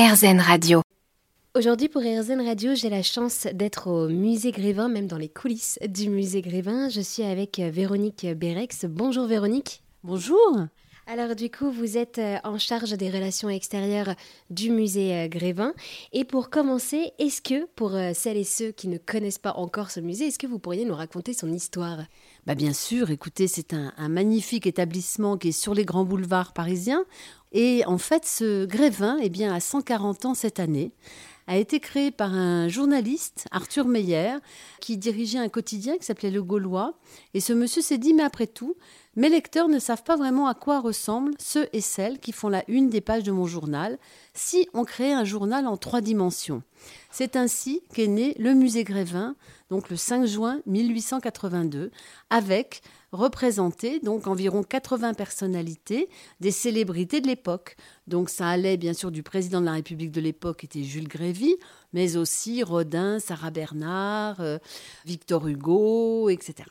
RZN Radio. Aujourd'hui pour RZN Radio, j'ai la chance d'être au musée Grévin, même dans les coulisses du musée Grévin. Je suis avec Véronique Bérex. Bonjour Véronique. Bonjour. Alors du coup, vous êtes euh, en charge des relations extérieures du musée euh, Grévin. Et pour commencer, est-ce que pour euh, celles et ceux qui ne connaissent pas encore ce musée, est-ce que vous pourriez nous raconter son histoire? Bah Bien sûr, écoutez, c'est un, magnifique établissement qui est sur les grands boulevards parisiens. Et en fait, ce Grévin eh bien, a 140 ans cette année a été créé par un journaliste, Arthur Meyer, qui dirigeait un quotidien qui s'appelait Le Gaulois. Et ce monsieur s'est dit, mais après tout, mes lecteurs ne savent pas vraiment à quoi ressemblent ceux et celles qui font la une des pages de mon journal si on crée un journal en trois dimensions. C'est ainsi qu'est né le musée Grévin, donc le 5 juin 1882, avec représenté donc environ 80 personnalités, des célébrités de l'époque. Donc ça allait bien sûr du président de la République de l'époque, était Jules Grévy, mais aussi Rodin, Sarah Bernard, euh, Victor Hugo, etc.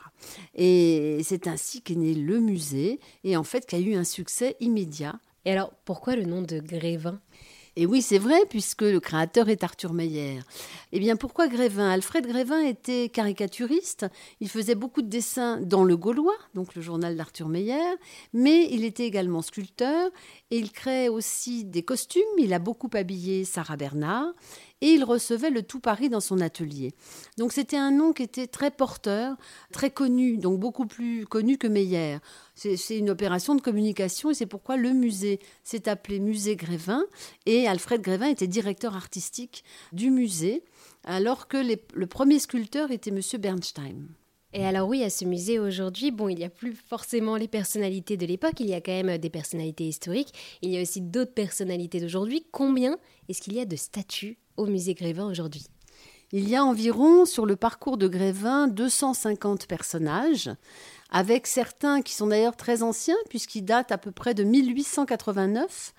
Et c'est ainsi qu'est né le musée, et en fait qui a eu un succès immédiat. Et alors, pourquoi le nom de Grévin? Et oui, c'est vrai, puisque le créateur est Arthur Meyer. Eh bien, pourquoi Grévin? Alfred Grévin était caricaturiste. Il faisait beaucoup de dessins dans le Gaulois, donc le journal d'Arthur Meyer, mais il était également sculpteur et il créait aussi des costumes. Il a beaucoup habillé Sarah Bernard et il recevait le tout Paris dans son atelier. Donc c'était un nom qui était très porteur, très connu, donc beaucoup plus connu que Meyer. C'est une opération de communication et c'est pourquoi le musée s'est appelé Musée Grévin et Alfred Grévin était directeur artistique du musée alors que le premier sculpteur était M. Bernstein. Et alors oui, à ce musée aujourd'hui, bon, il n'y a plus forcément les personnalités de l'époque, il y a quand même des personnalités historiques, il y a aussi d'autres personnalités d'aujourd'hui. Combien est-ce qu'il y a de statues? Au musée Grévin aujourd'hui il y a environ sur le parcours de Grévin 250 personnages, avec certains qui sont d'ailleurs très anciens, puisqu'ils datent à peu près de 1889.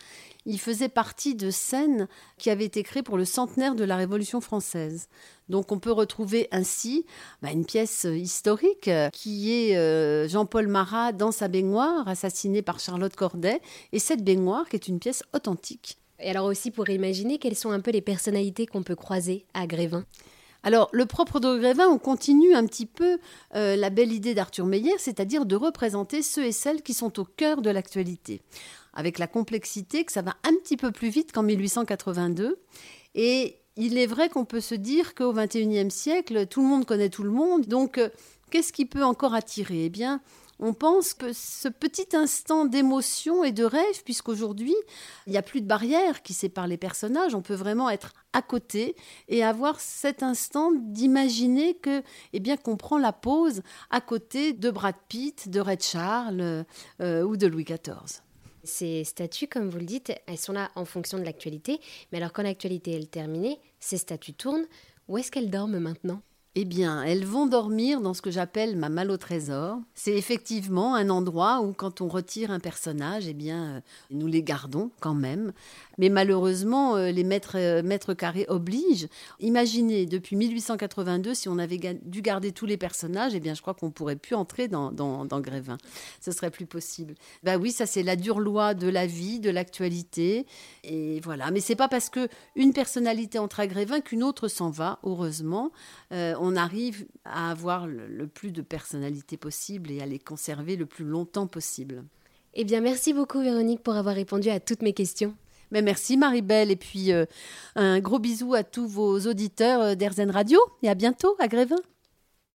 Ils faisaient partie de scènes qui avaient été créées pour le centenaire de la Révolution française. Donc on peut retrouver ainsi bah, une pièce historique qui est euh, Jean-Paul Marat dans sa baignoire, assassiné par Charlotte Corday, et cette baignoire qui est une pièce authentique et alors aussi pour imaginer quelles sont un peu les personnalités qu'on peut croiser à Grévin. Alors, le propre de Grévin, on continue un petit peu euh, la belle idée d'Arthur Meyer, c'est-à-dire de représenter ceux et celles qui sont au cœur de l'actualité, avec la complexité que ça va un petit peu plus vite qu'en 1882. Et il est vrai qu'on peut se dire qu'au XXIe siècle, tout le monde connaît tout le monde. Donc, euh, qu'est-ce qui peut encore attirer? Eh bien, on pense que ce petit instant d'émotion et de rêve, puisqu'aujourd'hui, il n'y a plus de barrière qui sépare les personnages, on peut vraiment être à côté et avoir cet instant d'imaginer que, eh bien, qu'on prend la pause à côté de Brad Pitt, de Red Charles euh, ou de Louis XIV. Ces statues, comme vous le dites, elles sont là en fonction de l'actualité. Mais alors, quand l'actualité est terminée, ces statues tournent. Où est-ce qu'elles dorment maintenant? Eh bien, elles vont dormir dans ce que j'appelle ma malle au trésor. C'est effectivement un endroit où, quand on retire un personnage, eh bien, euh, nous les gardons quand même. Mais malheureusement, euh, les maîtres, euh, carrés obligent. Imaginez, depuis 1882, si on avait dû garder tous les personnages, eh bien, je crois qu'on pourrait plus entrer dans, Grévin. Ce serait plus possible. Bah oui, ça c'est la dure loi de la vie, de l'actualité. Et voilà. Mais c'est pas parce que une personnalité entre à Grévin qu'une autre s'en va, heureusement on arrive à avoir le, plus de personnalité possible et à les conserver le plus longtemps possible. Eh bien, merci beaucoup Véronique pour avoir répondu à toutes mes questions. Mais merci Marie-Belle et puis euh, un gros bisou à tous vos auditeurs euh, d'Erzen Radio et à bientôt à Grévin.